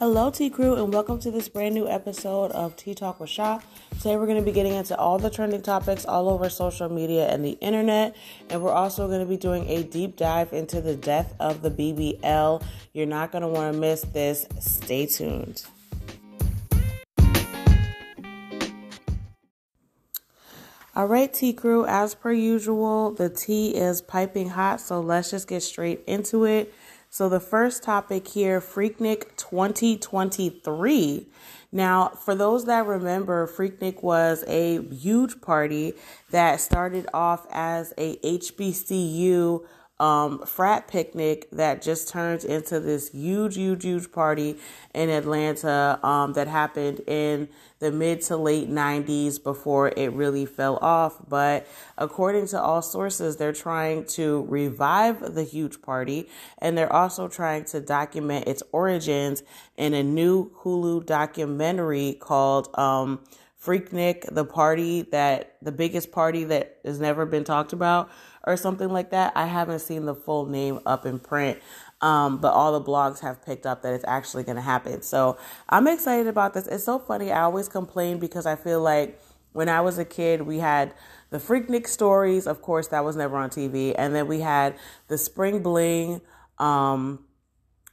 Hello, T Crew, and welcome to this brand new episode of Tea Talk with Sha. Today, we're going to be getting into all the trending topics all over social media and the internet, and we're also going to be doing a deep dive into the death of the BBL. You're not going to want to miss this. Stay tuned. All right, T Crew, as per usual, the tea is piping hot, so let's just get straight into it. So the first topic here, Freaknik 2023. Now, for those that remember, Freaknik was a huge party that started off as a HBCU um, frat picnic that just turned into this huge, huge, huge party in Atlanta um, that happened in the mid to late 90s before it really fell off. But according to all sources, they're trying to revive the huge party and they're also trying to document its origins in a new Hulu documentary called. Um, Freaknik, the party that the biggest party that has never been talked about, or something like that. I haven't seen the full name up in print, um, but all the blogs have picked up that it's actually going to happen. So I'm excited about this. It's so funny. I always complain because I feel like when I was a kid, we had the Freaknik stories. Of course, that was never on TV, and then we had the Spring Bling. Um,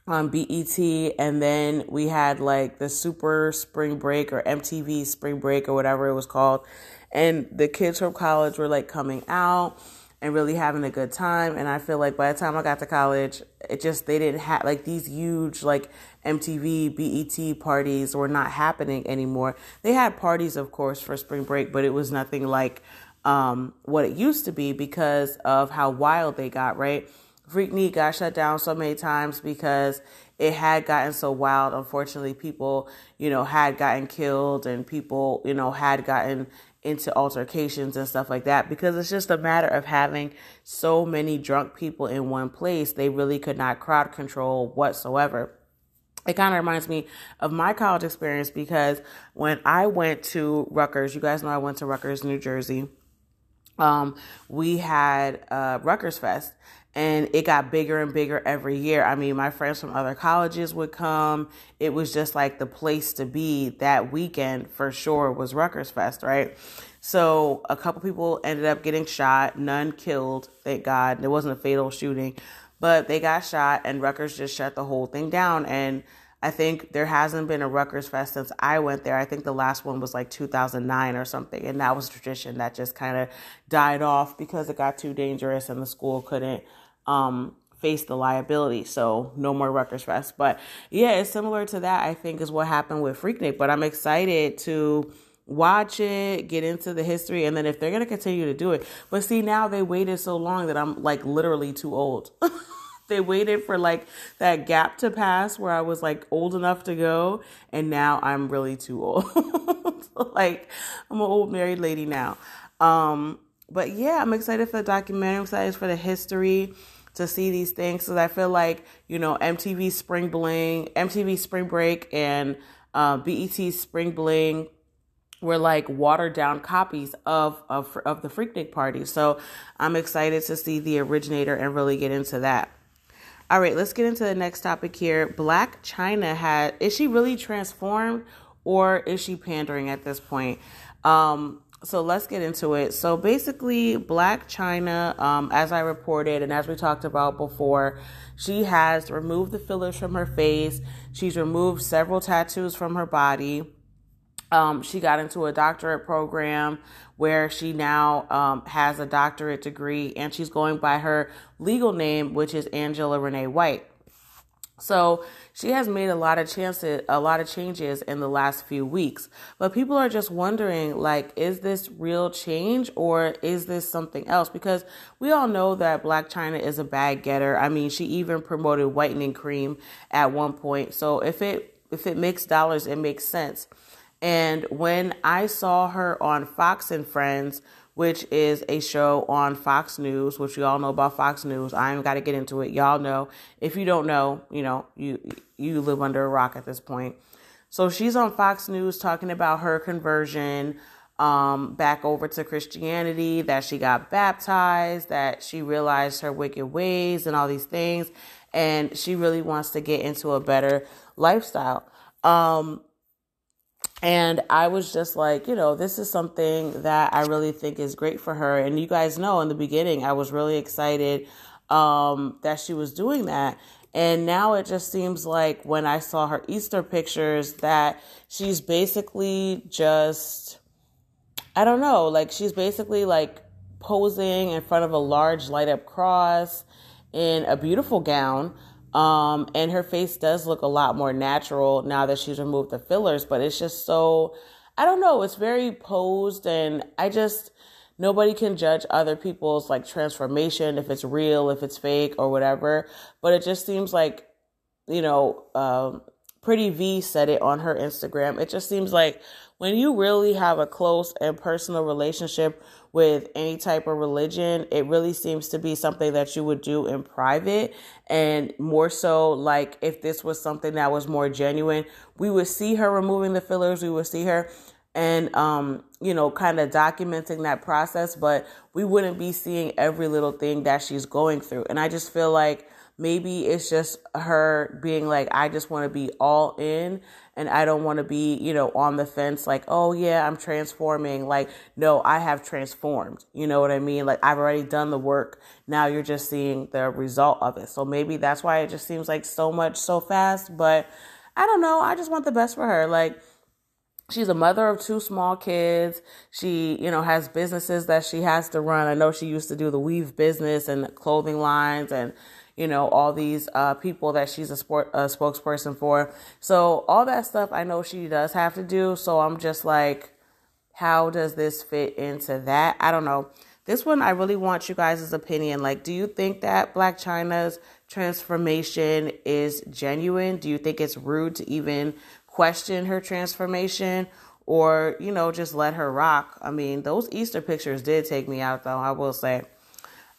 on BET, and then we had like the Super Spring Break or MTV Spring Break or whatever it was called. And the kids from college were like coming out and really having a good time. And I feel like by the time I got to college, it just, they didn't have like these huge like MTV, BET parties were not happening anymore. They had parties, of course, for spring break, but it was nothing like um, what it used to be because of how wild they got, right? Freaknik got shut down so many times because it had gotten so wild. Unfortunately, people, you know, had gotten killed and people, you know, had gotten into altercations and stuff like that because it's just a matter of having so many drunk people in one place. They really could not crowd control whatsoever. It kind of reminds me of my college experience because when I went to Rutgers, you guys know I went to Rutgers, New Jersey. Um, we had uh, Rutgers Fest, and it got bigger and bigger every year. I mean, my friends from other colleges would come. It was just like the place to be that weekend for sure was Rutgers Fest, right? So a couple people ended up getting shot, none killed, thank God. There wasn't a fatal shooting, but they got shot and Rutgers just shut the whole thing down. And I think there hasn't been a Rutgers Fest since I went there. I think the last one was like 2009 or something. And that was a tradition that just kind of died off because it got too dangerous and the school couldn't um, face the liability. So no more Rutgers Fest. But yeah, it's similar to that, I think, is what happened with Freaknik. But I'm excited to watch it, get into the history, and then if they're gonna continue to do it. But see, now they waited so long that I'm like literally too old. they waited for like that gap to pass where I was like old enough to go, and now I'm really too old. like I'm an old married lady now. Um, but yeah, I'm excited for the documentary. I'm excited for the history to see these things because I feel like you know MTV Spring Bling, MTV Spring Break, and uh, BET Spring Bling were like watered down copies of of of the Freaknik party. So I'm excited to see the originator and really get into that. All right, let's get into the next topic here. Blac Chyna had is she really transformed or is she pandering at this point? Um, so let's get into it. So basically, Blac Chyna, um, as I reported and as we talked about before, she has removed the fillers from her face. She's removed several tattoos from her body. Um, she got into a doctorate program where she now um, has a doctorate degree and she's going by her legal name, which is Angela Renee White. So she has made a lot of chances, a lot of changes in the last few weeks. But people are just wondering, like, is this real change or is this something else? Because we all know that Blac Chyna is a bag getter. I mean, she even promoted whitening cream at one point. So if it if it makes dollars, it makes sense. And when I saw her on Fox and Friends which is a show on Fox News, which you all know about Fox News. I ain't got to get into it. Y'all know. If you don't know, you know, you you live under a rock at this point. So she's on Fox News talking about her conversion um, back over to Christianity, that she got baptized, that she realized her wicked ways and all these things, and she really wants to get into a better lifestyle. Um, and I was just like, you know, this is something that I really think is great for her. And you guys know in the beginning, I was really excited um, that she was doing that. And now it just seems like when I saw her Easter pictures that she's basically just, I don't know, like she's basically like posing in front of a large light up cross in a beautiful gown. Um, and her face does look a lot more natural now that she's removed the fillers, but it's just so, I don't know, it's very posed and I just, nobody can judge other people's like transformation, if it's real, if it's fake or whatever. But it just seems like, you know, um, Pretty Vee said it on her Instagram. It just seems like when you really have a close and personal relationship with any type of religion, it really seems to be something that you would do in private. And more so, like if this was something that was more genuine, we would see her removing the fillers, we would see her and um, you know, kind of documenting that process, but we wouldn't be seeing every little thing that she's going through. And I just feel like maybe it's just her being like, I just want to be all in and I don't want to be, you know, on the fence like, oh yeah, I'm transforming. Like, no, I have transformed. You know what I mean? Like I've already done the work. Now you're just seeing the result of it. So maybe that's why it just seems like so much so fast, but I don't know. I just want the best for her. Like she's a mother of two small kids. She, you know, has businesses that she has to run. I know she used to do the weave business and clothing lines and you know, all these uh, people that she's a sport a spokesperson for. So all that stuff I know she does have to do. So I'm just like, how does this fit into that? I don't know. This one I really want you guys' opinion. Like, do you think that Blac Chyna's transformation is genuine? Do you think it's rude to even question her transformation? Or, you know, just let her rock. I mean, those Easter pictures did take me out, though, I will say.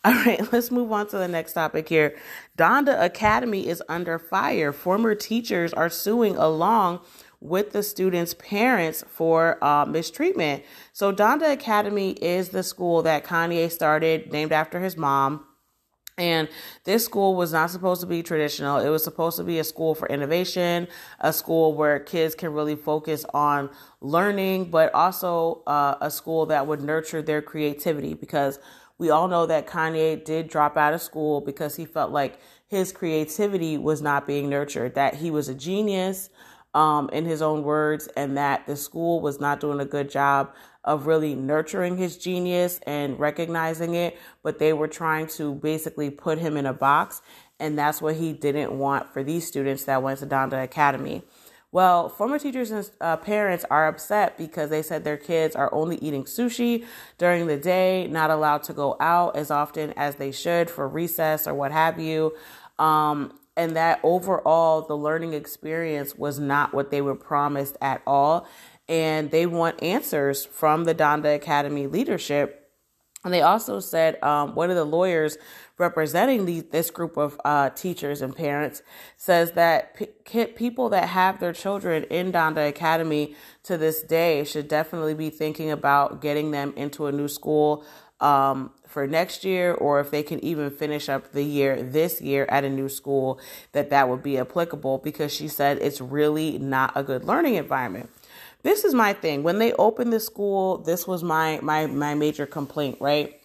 All right, let's move on to the next topic here. Donda Academy is under fire. Former teachers are suing along with the students' parents for uh, mistreatment. So, Donda Academy is the school that Kanye started, named after his mom. And this school was not supposed to be traditional. It was supposed to be a school for innovation, a school where kids can really focus on learning, but also uh, a school that would nurture their creativity because we all know that Kanye did drop out of school because he felt like his creativity was not being nurtured, that he was a genius um, in his own words, and that the school was not doing a good job of really nurturing his genius and recognizing it, but they were trying to basically put him in a box. And that's what he didn't want for these students that went to Donda Academy. Well, former teachers and uh, parents are upset because they said their kids are only eating sushi during the day, not allowed to go out as often as they should for recess or what have you. Um, and that overall, the learning experience was not what they were promised at all. And they want answers from the Donda Academy leadership. And they also said um, one of the lawyers representing this group of uh, teachers and parents says that p- people that have their children in Donda Academy to this day should definitely be thinking about getting them into a new school um, for next year, or if they can even finish up the year this year at a new school, that that would be applicable because she said it's really not a good learning environment. This is my thing. When they opened the school, this was my my my major complaint, right?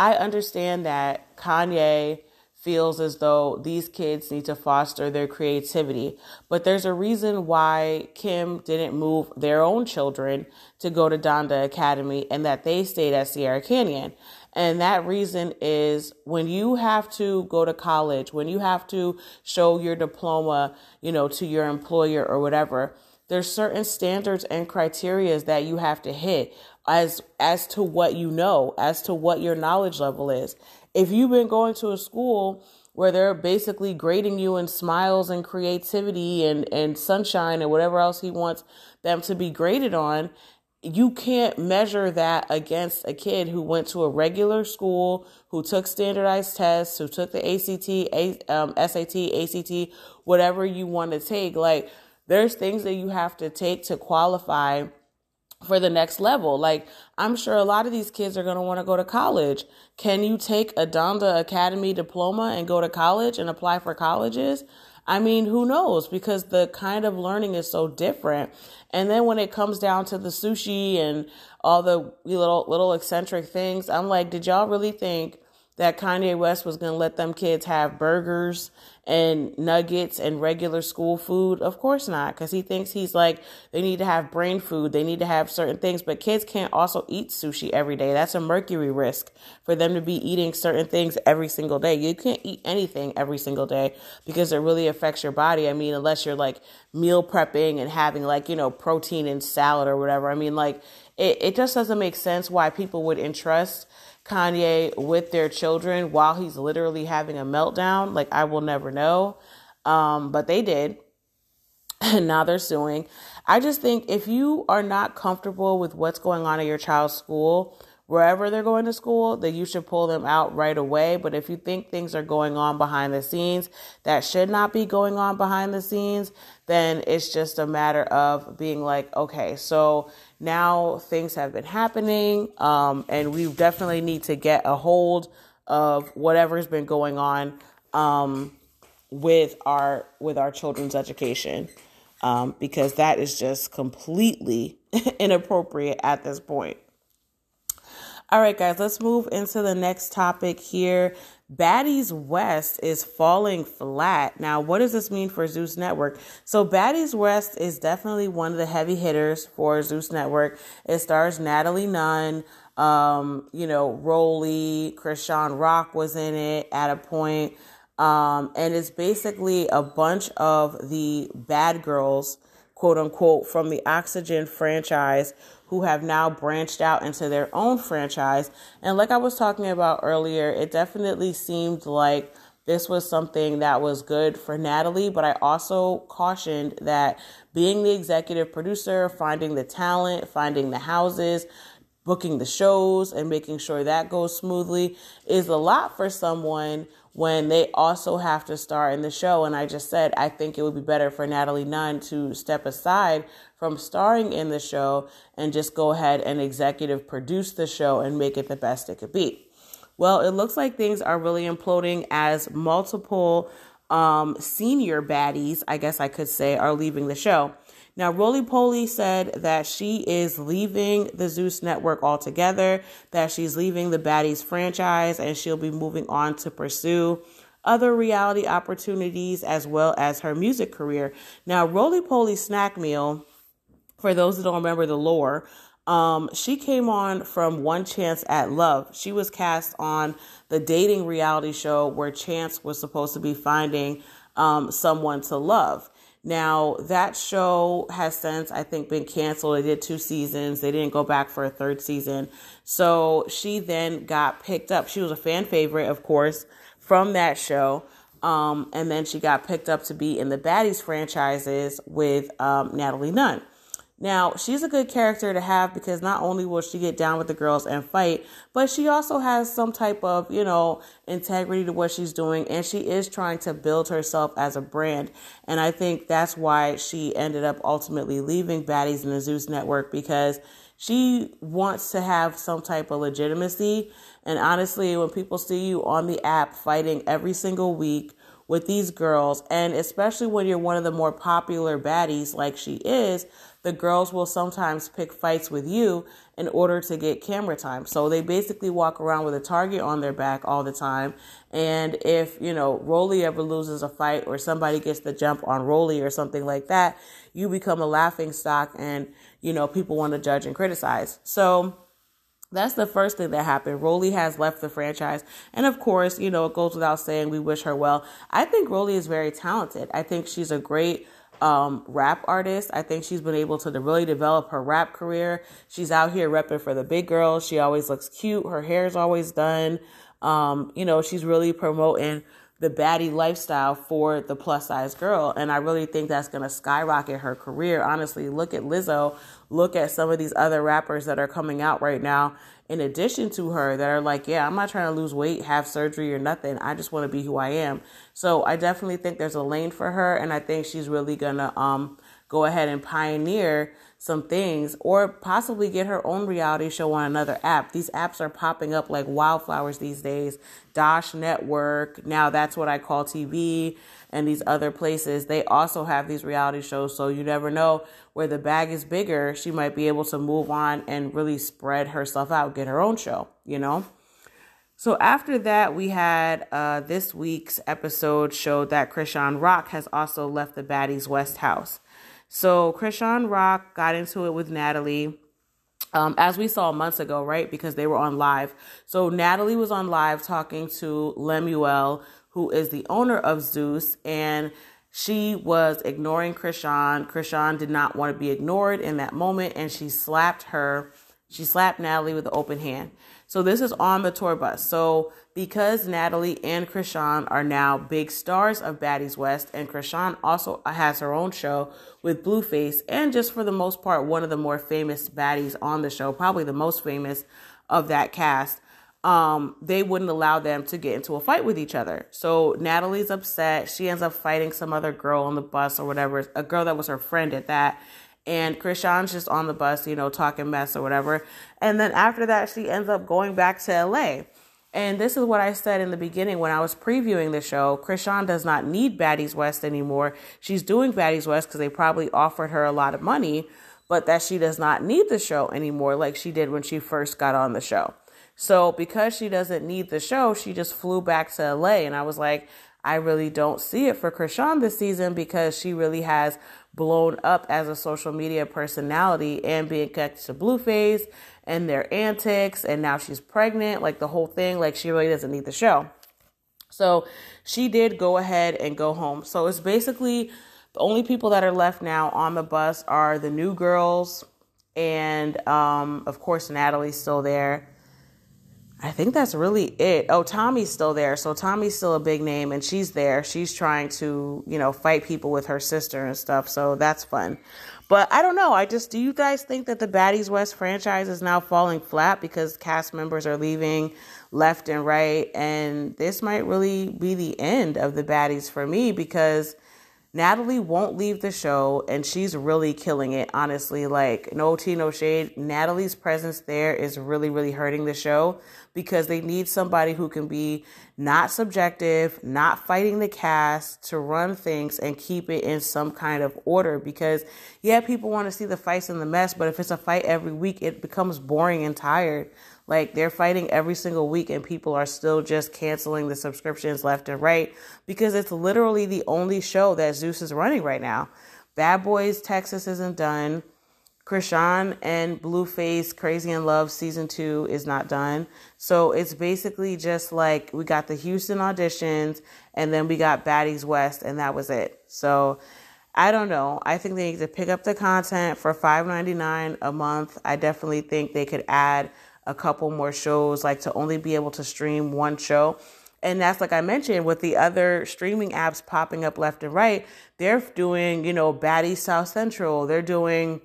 I understand that Kanye feels as though these kids need to foster their creativity, but there's a reason why Kim didn't move their own children to go to Donda Academy and that they stayed at Sierra Canyon. And that reason is when you have to go to college, when you have to show your diploma, you know, to your employer or whatever, there's certain standards and criterias that you have to hit as as to what you know, as to what your knowledge level is. If you've been going to a school where they're basically grading you in smiles and creativity and, and sunshine and whatever else he wants them to be graded on, you can't measure that against a kid who went to a regular school, who took standardized tests, who took the ACT, a, um, SAT, ACT, whatever you want to take. Like, there's things that you have to take to qualify for the next level. Like, I'm sure a lot of these kids are going to want to go to college. Can you take a Donda Academy diploma and go to college and apply for colleges? I mean, who knows? Because the kind of learning is so different. And then when it comes down to the sushi and all the little little eccentric things, I'm like, did y'all really think that Kanye West was going to let them kids have burgers and nuggets and regular school food? Of course not, because he thinks he's like, they need to have brain food, they need to have certain things, but kids can't also eat sushi every day. That's a mercury risk for them to be eating certain things every single day. You can't eat anything every single day because it really affects your body. I mean, unless you're like meal prepping and having like, you know, protein and salad or whatever. I mean, like, it, it just doesn't make sense why people would entrust Kanye with their children while he's literally having a meltdown. Like, I will never know. Um, but they did. And now they're suing. I just think if you are not comfortable with what's going on at your child's school, wherever they're going to school, that you should pull them out right away. But if you think things are going on behind the scenes that should not be going on behind the scenes, then it's just a matter of being like, okay, so now things have been happening, um, and we definitely need to get a hold of whatever's been going on um, with our with our children's education. Um, because that is just completely inappropriate at this point. All right, guys, let's move into the next topic here. Baddies West is falling flat. Now, what does this mean for Zeus Network? So, Baddies West is definitely one of the heavy hitters for Zeus Network. It stars Natalie Nunn, um, you know, Roly, Chrisean Rock was in it at a point. Um, and it's basically a bunch of the bad girls, quote unquote, from the Oxygen franchise who have now branched out into their own franchise. And like I was talking about earlier, it definitely seemed like this was something that was good for Natalie, but I also cautioned that being the executive producer, finding the talent, finding the houses, booking the shows, and making sure that goes smoothly is a lot for someone when they also have to star in the show. And I just said, I think it would be better for Natalie Nunn to step aside from starring in the show and just go ahead and executive produce the show and make it the best it could be. Well, it looks like things are really imploding as multiple um, senior baddies, I guess I could say, are leaving the show. Now, Roly Poly said that she is leaving the Zeus network altogether, that she's leaving the Baddies franchise, and she'll be moving on to pursue other reality opportunities as well as her music career. Now, Roly Poly Snack Meal for those that don't remember the lore, um, she came on from One Chance at Love. She was cast on the dating reality show where Chance was supposed to be finding um, someone to love. Now, that show has since, I think, been canceled. They did two seasons. They didn't go back for a third season. So she then got picked up. She was a fan favorite, of course, from that show. Um, and then she got picked up to be in the Baddies franchises with um, Natalie Nunn. Now, she's a good character to have because not only will she get down with the girls and fight, but she also has some type of, you know, integrity to what she's doing and she is trying to build herself as a brand. And I think that's why she ended up ultimately leaving Baddies in the Zeus network because she wants to have some type of legitimacy. And honestly, when people see you on the app fighting every single week, with these girls, and especially when you're one of the more popular baddies like she is, the girls will sometimes pick fights with you in order to get camera time. So they basically walk around with a target on their back all the time. And if, you know, Roly ever loses a fight or somebody gets the jump on Roly or something like that, you become a laughing stock and, you know, people want to judge and criticize. So, that's the first thing that happened. Roly has left the franchise. And of course, you know, it goes without saying we wish her well. I think Roly is very talented. I think she's a great um, rap artist. I think she's been able to really develop her rap career. She's out here repping for the big girls. She always looks cute. Her hair is always done. Um, you know, she's really promoting the baddie lifestyle for the plus size girl. And I really think that's going to skyrocket her career. Honestly, look at Lizzo. Look at some of these other rappers that are coming out right now in addition to her that are like, yeah, I'm not trying to lose weight, have surgery, or nothing. I just want to be who I am. So I definitely think there's a lane for her, and I think she's really gonna um, go ahead and pioneer some things or possibly get her own reality show on another app. These apps are popping up like wildflowers these days. Dosh Network, now that's what I call TV, and these other places, they also have these reality shows. So you never know where the bag is bigger. She might be able to move on and really spread herself out, get her own show, you know? So after that, we had uh, this week's episode showed that Chrisean Rock has also left the Baddies West house. So Chrisean Rock got into it with Natalie. Um, as we saw months ago, right? Because they were on live. So Natalie was on live talking to Lemuel, who is the owner of Zeus, and she was ignoring Chrisean. Chrisean did not want to be ignored in that moment, and she slapped her. She slapped Natalie with an open hand. So this is on the tour bus. So because Natalie and Chrisean are now big stars of Baddies West, and Chrisean also has her own show with Blueface, and just for the most part, one of the more famous baddies on the show, probably the most famous of that cast. Um, they wouldn't allow them to get into a fight with each other. So Natalie's upset. She ends up fighting some other girl on the bus or whatever, a girl that was her friend at that and Chrisean's just on the bus, you know, talking mess or whatever. And then after that, she ends up going back to LA. And this is what I said in the beginning when I was previewing the show. Chrisean does not need Baddies West anymore. She's doing Baddies West because they probably offered her a lot of money, but that she does not need the show anymore like she did when she first got on the show. So because she doesn't need the show, she just flew back to LA. And I was like, I really don't see it for Chrisean this season because she really has blown up as a social media personality and being connected to Blueface and their antics. And now she's pregnant, like the whole thing. Like she really doesn't need the show. So she did go ahead and go home. So it's basically the only people that are left now on the bus are the new girls. And um, of course, Natalie's still there. I think that's really it. Oh, Tommy's still there. So Tommy's still a big name and she's there. She's trying to, you know, fight people with her sister and stuff. So that's fun. But I don't know. I just, do you guys think that the Baddies West franchise is now falling flat because cast members are leaving left and right? And this might really be the end of the Baddies for me because Natalie won't leave the show and she's really killing it, honestly. Like, no tea, no shade. Natalie's presence there is really, really hurting the show because they need somebody who can be not subjective, not fighting the cast to run things and keep it in some kind of order. Because, yeah, people want to see the fights and the mess, but if it's a fight every week, it becomes boring and tired. Like they're fighting every single week and people are still just canceling the subscriptions left and right because it's literally the only show that Zeus is running right now. Bad Boys Texas isn't done. Chrisean and Blueface Crazy in Love season two is not done. So it's basically just like we got the Houston auditions and then we got Baddies West and that was it. So I don't know. I think they need to pick up the content for $5.99 a month. I definitely think they could add a couple more shows, like to only be able to stream one show. And that's like I mentioned with the other streaming apps popping up left and right, they're doing, you know, Batty South Central, they're doing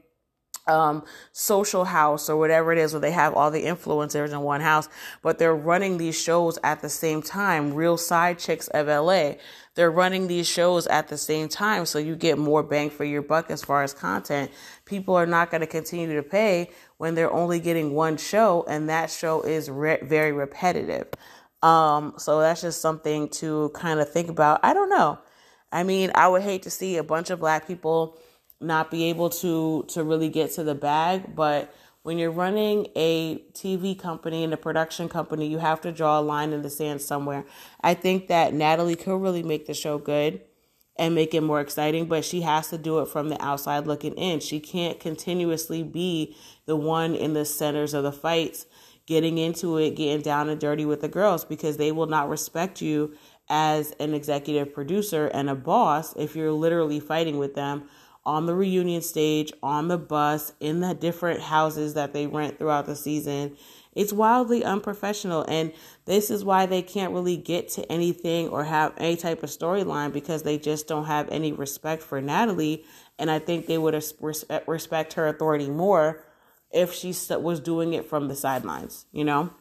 um, social house or whatever it is where they have all the influencers in one house, but they're running these shows at the same time. Real side chicks of LA. They're running these shows at the same time. So you get more bang for your buck as far as content. People are not going to continue to pay when they're only getting one show and that show is re- very repetitive. Um, so that's just something to kind of think about. I don't know. I mean, I would hate to see a bunch of black people not be able to to really get to the bag, but when you're running a TV company and a production company, you have to draw a line in the sand somewhere. I think that Natalie could really make the show good and make it more exciting, but she has to do it from the outside looking in. She can't continuously be the one in the centers of the fights, getting into it, getting down and dirty with the girls because they will not respect you as an executive producer and a boss if you're literally fighting with them on the reunion stage, on the bus, in the different houses that they rent throughout the season. It's wildly unprofessional. And this is why they can't really get to anything or have any type of storyline because they just don't have any respect for Natalie. And I think they would respect her authority more if she was doing it from the sidelines, you know?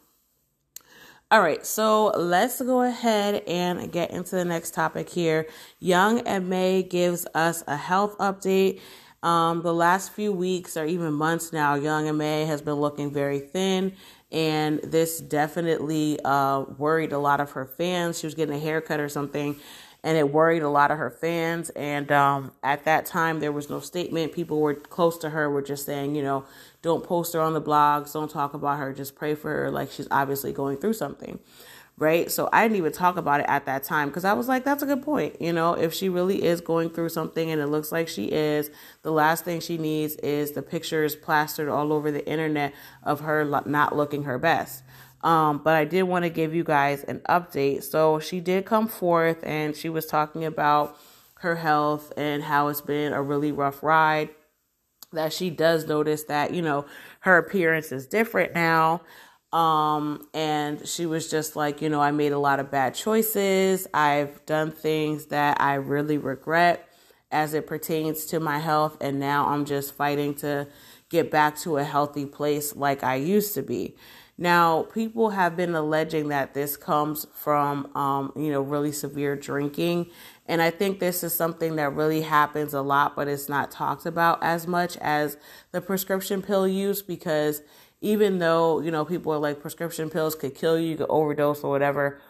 All right, so let's go ahead and get into the next topic here. Young M.A gives us a health update. Um, the last few weeks or even months now, Young M.A has been looking very thin, and this definitely uh, worried a lot of her fans. She was getting a haircut or something, and it worried a lot of her fans. And um, at that time, there was no statement. People were close to her were just saying, you know, don't post her on the blogs, don't talk about her, just pray for her, like she's obviously going through something right? So I didn't even talk about it at that time because I was like, that's a good point. You know, if she really is going through something and it looks like she is, the last thing she needs is the pictures plastered all over the internet of her not looking her best. Um, but I did want to give you guys an update. So she did come forth and she was talking about her health and how it's been a really rough ride. That she does notice that, you know, her appearance is different now. Um, and she was just like, you know, I made a lot of bad choices. I've done things that I really regret as it pertains to my health. And now I'm just fighting to get back to a healthy place like I used to be. Now, people have been alleging that this comes from, um, you know, really severe drinking. And I think this is something that really happens a lot, but it's not talked about as much as the prescription pill use because even though, you know, people are like prescription pills could kill you, you could overdose or whatever,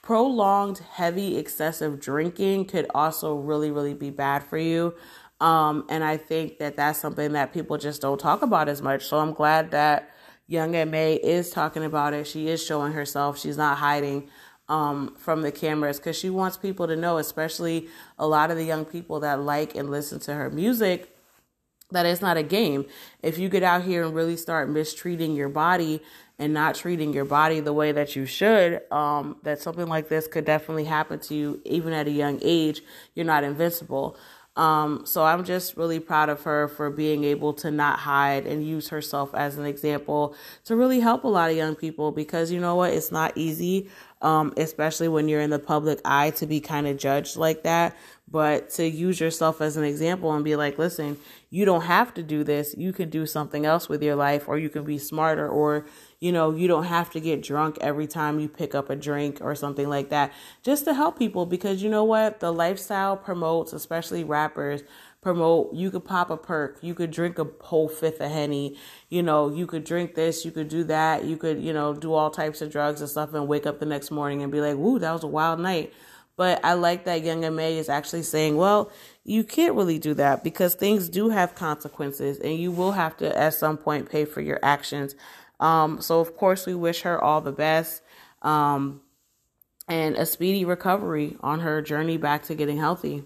prolonged heavy excessive drinking could also really really be bad for you. Um, and I think that that's something that people just don't talk about as much. So I'm glad that Young M.A is talking about it. She is showing herself. She's not hiding um, from the cameras because she wants people to know, especially a lot of the young people that like and listen to her music that it's not a game. If you get out here and really start mistreating your body and not treating your body the way that you should, um, that something like this could definitely happen to you even at a young age. You're not invincible. Um, so I'm just really proud of her for being able to not hide and use herself as an example to really help a lot of young people because you know what? It's not easy, um, especially when you're in the public eye to be kind of judged like that. But to use yourself as an example and be like, listen, you don't have to do this. You can do something else with your life, or you can be smarter, or, you know, you don't have to get drunk every time you pick up a drink or something like that. Just to help people because you know what? The lifestyle promotes, especially rappers, promote you could pop a perk you could drink a whole fifth of henny you know you could drink this you could do that you could you know do all types of drugs and stuff and wake up the next morning and be like woo that was a wild night. But i like that young M.A is actually saying well you can't really do that because things do have consequences and you will have to at some point pay for your actions. Um, so of course we wish her all the best um, and a speedy recovery on her journey back to getting healthy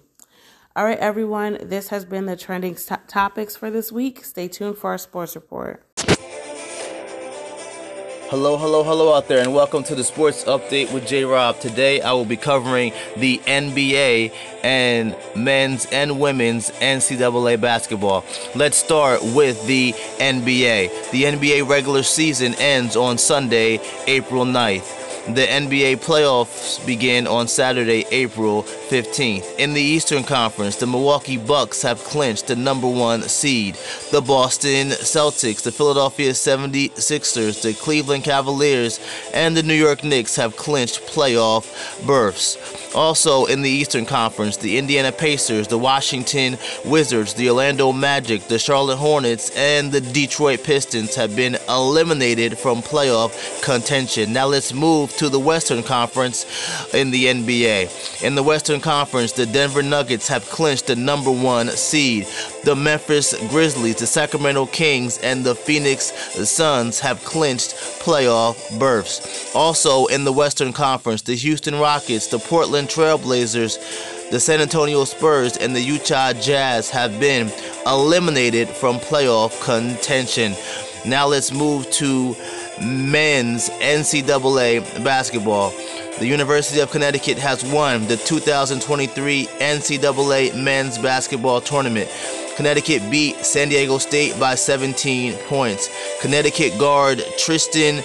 all right, everyone, this has been the trending topics for this week. Stay tuned for our sports report. Hello, hello, hello out there, and welcome to the Sports Update with J Rob. Today I will be covering the NBA and men's and women's NCAA basketball. Let's start with the NBA. The NBA regular season ends on Sunday, April 9th. The NBA playoffs begin on Saturday, April 15th. In the Eastern Conference, the Milwaukee Bucks have clinched the number one seed. The Boston Celtics, the Philadelphia 76ers, the Cleveland Cavaliers, and the New York Knicks have clinched playoff berths. Also in the Eastern Conference, the Indiana Pacers, the Washington Wizards, the Orlando Magic, the Charlotte Hornets, and the Detroit Pistons have been eliminated from playoff contention. Now let's move to the Western Conference in the NBA. In the Western Conference, the Denver Nuggets have clinched the number one seed. The Memphis Grizzlies, the Sacramento Kings, and the Phoenix Suns have clinched playoff berths. Also in the Western Conference, the Houston Rockets, the Portland Trailblazers, the San Antonio Spurs, and the Utah Jazz have been eliminated from playoff contention. Now let's move to men's NCAA basketball. The University of Connecticut has won the 2023 NCAA men's basketball tournament. Connecticut beat San Diego State by 17 points. Connecticut guard Tristen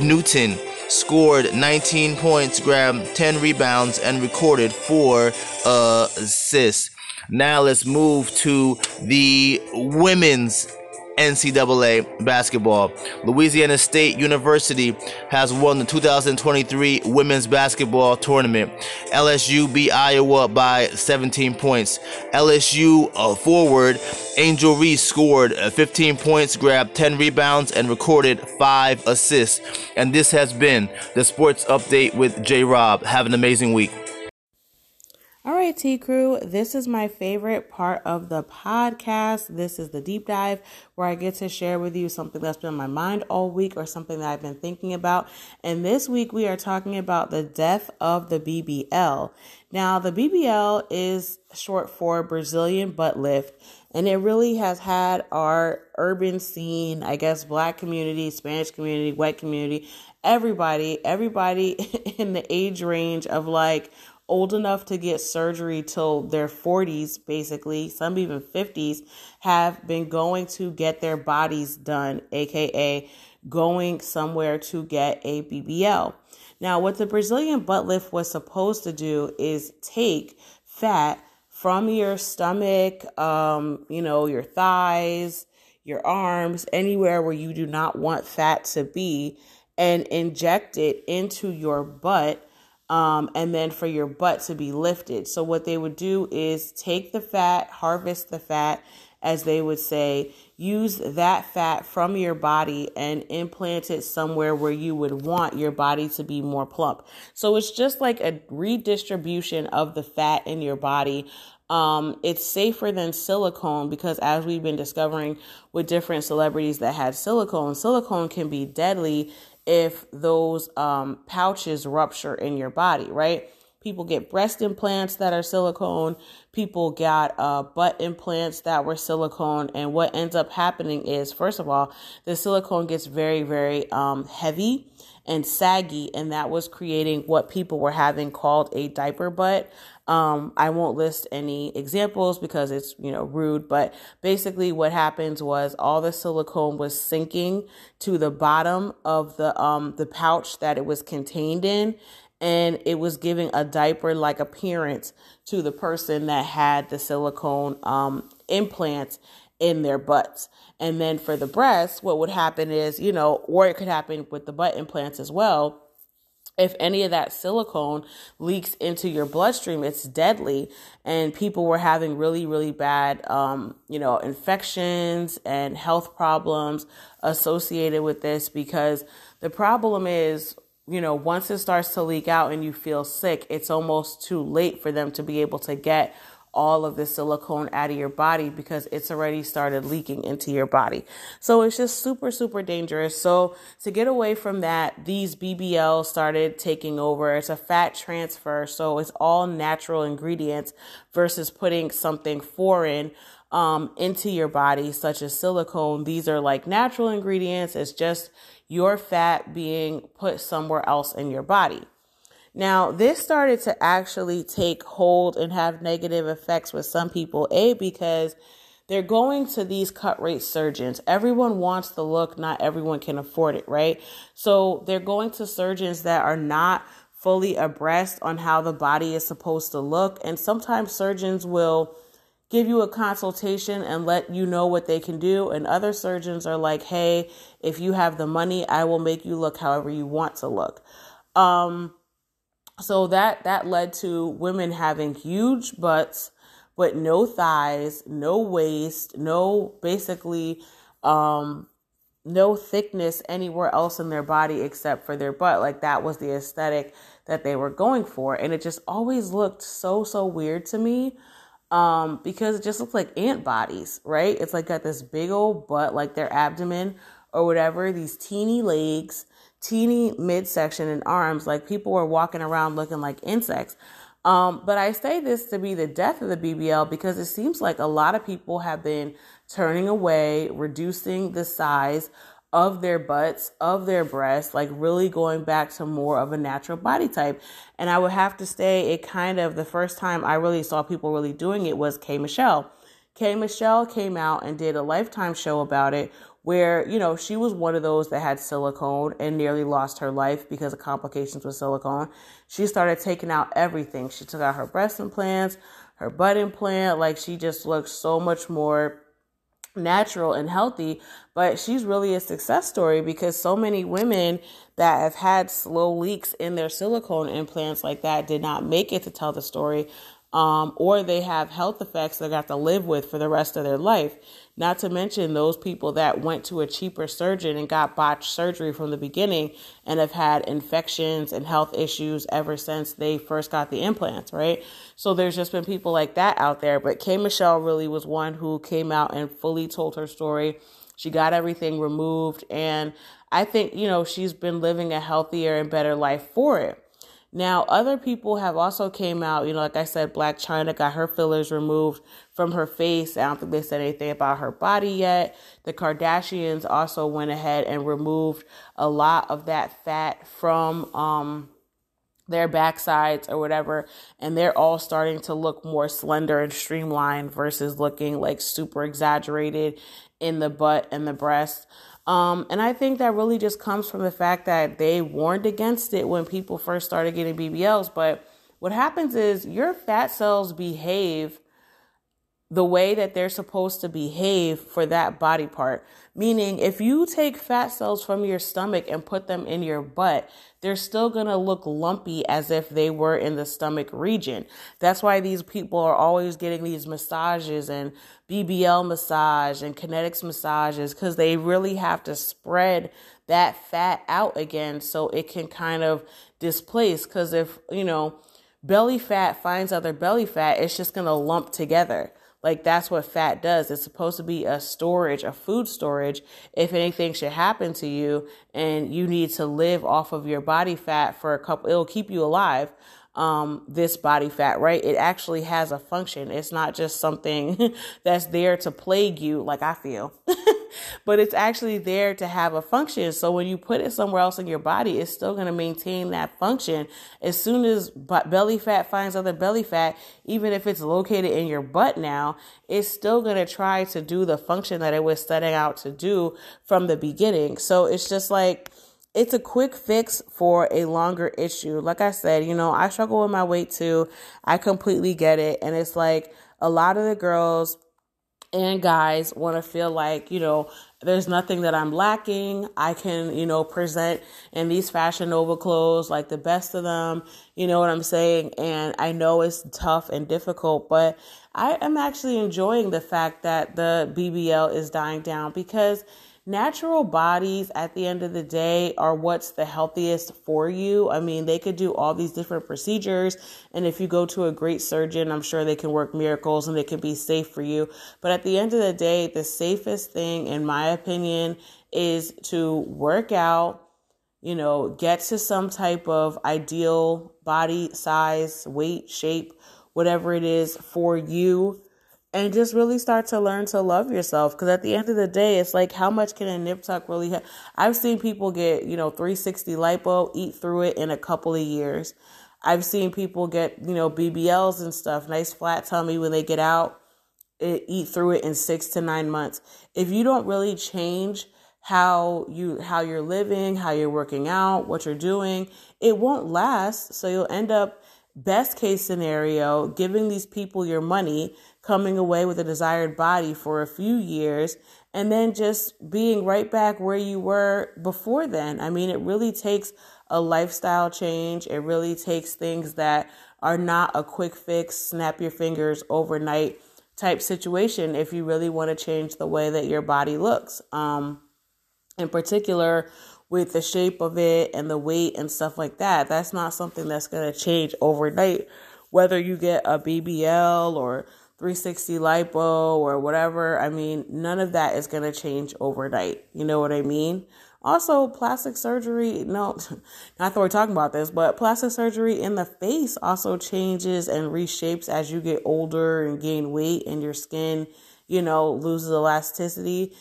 Newton scored 19 points, grabbed 10 rebounds, and recorded 4 assists. Now let's move to the women's NCAA basketball. Louisiana State University has won the 2023 women's basketball tournament. LSU beat Iowa by 17 points. LSU uh, forward Angel Reese scored uh, 15 points, grabbed 10 rebounds, and recorded 5 assists. And this has been the sports update with J Rob. Have an amazing week. All right, T Crew, this is my favorite part of the podcast. This is the deep dive where I get to share with you something that's been on my mind all week or something that I've been thinking about. And this week we are talking about the death of the BBL. Now, the BBL is short for Brazilian butt lift, and it really has had our urban scene, I guess, black community, Spanish community, white community, everybody, everybody in the age range of like, old enough to get surgery till their 40s, basically, some even 50s, have been going to get their bodies done, aka going somewhere to get a BBL. Now, what the Brazilian butt lift was supposed to do is take fat from your stomach, um, you know, your thighs, your arms, anywhere where you do not want fat to be, and inject it into your butt um, and then for your butt to be lifted. So, what they would do is take the fat, harvest the fat, as they would say, use that fat from your body and implant it somewhere where you would want your body to be more plump. So, it's just like a redistribution of the fat in your body. Um, it's safer than silicone because, as we've been discovering with different celebrities that had silicone, silicone can be deadly if those um, pouches rupture in your body, right? People get breast implants that are silicone. People got uh, butt implants that were silicone. And what ends up happening is, first of all, the silicone gets very, very um, heavy and saggy, and that was creating what people were having called a diaper butt. Um, I won't list any examples because it's you know rude, but basically what happens was all the silicone was sinking to the bottom of the um the pouch that it was contained in, and it was giving a diaper like appearance to the person that had the silicone um implants in their butts. And then for the breasts, what would happen is, you know, or it could happen with the butt implants as well. If any of that silicone leaks into your bloodstream, it's deadly. And people were having really, really bad, um, you know, infections and health problems associated with this because the problem is, you know, once it starts to leak out and you feel sick, it's almost too late for them to be able to get all of the silicone out of your body because it's already started leaking into your body. So it's just super, super dangerous. So to get away from that, these BBL started taking over. It's a fat transfer. So it's all natural ingredients versus putting something foreign um, into your body, such as silicone. These are like natural ingredients. It's just your fat being put somewhere else in your body. Now, this started to actually take hold and have negative effects with some people. A, because they're going to these cut rate surgeons. Everyone wants the look, not everyone can afford it, right? So they're going to surgeons that are not fully abreast on how the body is supposed to look. And sometimes surgeons will give you a consultation and let you know what they can do. And other surgeons are like, hey, if you have the money, I will make you look however you want to look. Um, so that that led to women having huge butts but no thighs no waist no basically um no thickness anywhere else in their body except for their butt. Like that was the aesthetic that they were going for. And it just always looked so so weird to me um because it just looks like ant bodies right? It's like got this big old butt like their abdomen or whatever these teeny legs teeny midsection and arms, like people were walking around looking like insects. Um, but I say this to be the death of the BBL because it seems like a lot of people have been turning away, reducing the size of their butts, of their breasts, like really going back to more of a natural body type. And I would have to say, it kind of the first time I really saw people really doing it was K Michelle. K Michelle came out and did a lifetime show about it where, you know, she was one of those that had silicone and nearly lost her life because of complications with silicone. She started taking out everything. She took out her breast implants, her butt implant. Like she just looked so much more natural and healthy, but she's really a success story because so many women that have had slow leaks in their silicone implants like that did not make it to tell the story. Um, or they have health effects they have got to live with for the rest of their life. Not to mention those people that went to a cheaper surgeon and got botched surgery from the beginning and have had infections and health issues ever since they first got the implants, right? So there's just been people like that out there. But K Michelle really was one who came out and fully told her story. She got everything removed. And I think, you know, she's been living a healthier and better life for it. Now, other people have also came out, you know, like I said, Blac Chyna got her fillers removed from her face. I don't think they said anything about her body yet. The Kardashians also went ahead and removed a lot of that fat from um their backsides or whatever, and they're all starting to look more slender and streamlined versus looking like super exaggerated in the butt and the breast. Um, and I think that really just comes from the fact that they warned against it when people first started getting BBLs. But what happens is your fat cells behave the way that they're supposed to behave for that body part. Meaning, if you take fat cells from your stomach and put them in your butt, they're still gonna look lumpy as if they were in the stomach region. That's why these people are always getting these massages and BBL massage and kinetics massages because they really have to spread that fat out again so it can kind of displace. Because if, you know, belly fat finds other belly fat, it's just gonna lump together. Like that's what fat does. It's supposed to be a storage, a food storage. If anything should happen to you and you need to live off of your body fat for a couple, it'll keep you alive um, this body fat, right? It actually has a function. It's not just something that's there to plague you, like I feel, but it's actually there to have a function. So when you put it somewhere else in your body, it's still going to maintain that function. As soon as belly fat finds other belly fat, even if it's located in your butt now, it's still going to try to do the function that it was setting out to do from the beginning. So it's just like, it's a quick fix for a longer issue. Like I said, you know, I struggle with my weight too. I completely get it. And it's like a lot of the girls and guys want to feel like, you know, there's nothing that I'm lacking. I can, you know, present in these Fashion Nova clothes like the best of them. You know what I'm saying? And I know it's tough and difficult, but I am actually enjoying the fact that the BBL is dying down because natural bodies at the end of the day are what's the healthiest for you. I mean, they could do all these different procedures. And if you go to a great surgeon, I'm sure they can work miracles and they can be safe for you. But at the end of the day, the safest thing, in my opinion, is to work out, you know, get to some type of ideal body size, weight, shape, whatever it is for you and just really start to learn to love yourself. Because at the end of the day it's like how much can a nip tuck really have i've seen people get you know 360 lipo eat through it in a couple of years. I've seen people get you know bbls and stuff nice flat tummy when they get out eat through it in six to nine months. If you don't really change how you how you're living how you're working out what you're doing it won't last. So you'll end up best case scenario giving these people your money coming away with a desired body for a few years and then just being right back where you were before then. I mean, it really takes a lifestyle change. It really takes things that are not a quick fix, snap your fingers overnight type situation if you really want to change the way that your body looks. Um, in particular, with the shape of it and the weight and stuff like that, that's not something that's going to change overnight. Whether you get a BBL or 360 lipo or whatever. I mean, none of that is going to change overnight. You know what I mean? Also, plastic surgery, no, not that we're talking about this, but plastic surgery in the face also changes and reshapes as you get older and gain weight and your skin, you know, loses elasticity.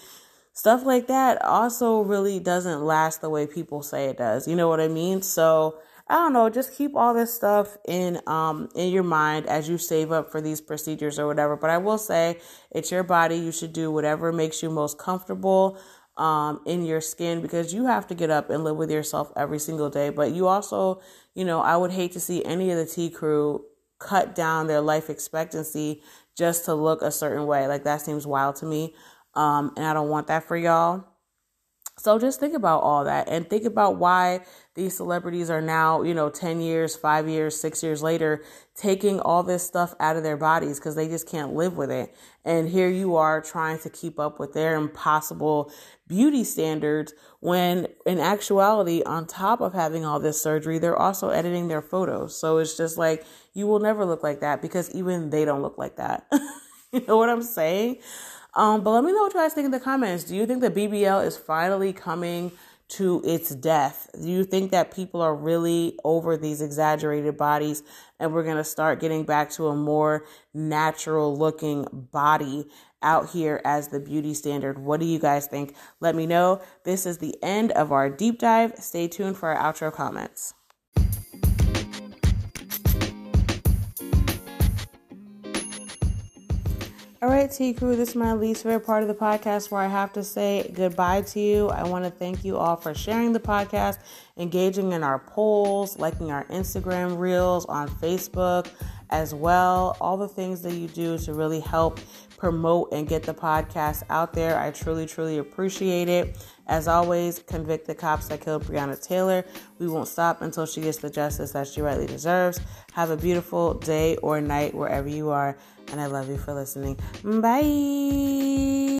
Stuff like that also really doesn't last the way people say it does. You know what I mean? So, I don't know, just keep all this stuff in um in your mind as you save up for these procedures or whatever. But I will say it's your body. You should do whatever makes you most comfortable um in your skin because you have to get up and live with yourself every single day. But you also, you know, I would hate to see any of the T crew cut down their life expectancy just to look a certain way. Like that seems wild to me. Um, and I don't want that for y'all. So just think about all that and think about why these celebrities are now, you know, 10 years, five years, six years later, taking all this stuff out of their bodies because they just can't live with it. And here you are trying to keep up with their impossible beauty standards when in actuality, on top of having all this surgery, they're also editing their photos. So it's just like, you will never look like that because even they don't look like that. you know what I'm saying? Um, but let me know what you guys think in the comments. Do you think the BBL is finally coming to its death? Do you think that people are really over these exaggerated bodies and we're going to start getting back to a more natural looking body out here as the beauty standard? What do you guys think? Let me know. This is the end of our deep dive. Stay tuned for our outro comments. All right, T Crew, this is my least favorite part of the podcast where I have to say goodbye to you. I want to thank you all for sharing the podcast, engaging in our polls, liking our Instagram reels on Facebook as well. All the things that you do to really help promote and get the podcast out there. I truly, truly appreciate it. As always, convict the cops that killed Breonna Taylor. We won't stop until she gets the justice that she rightly deserves. Have a beautiful day or night wherever you are and I love you for listening. Bye.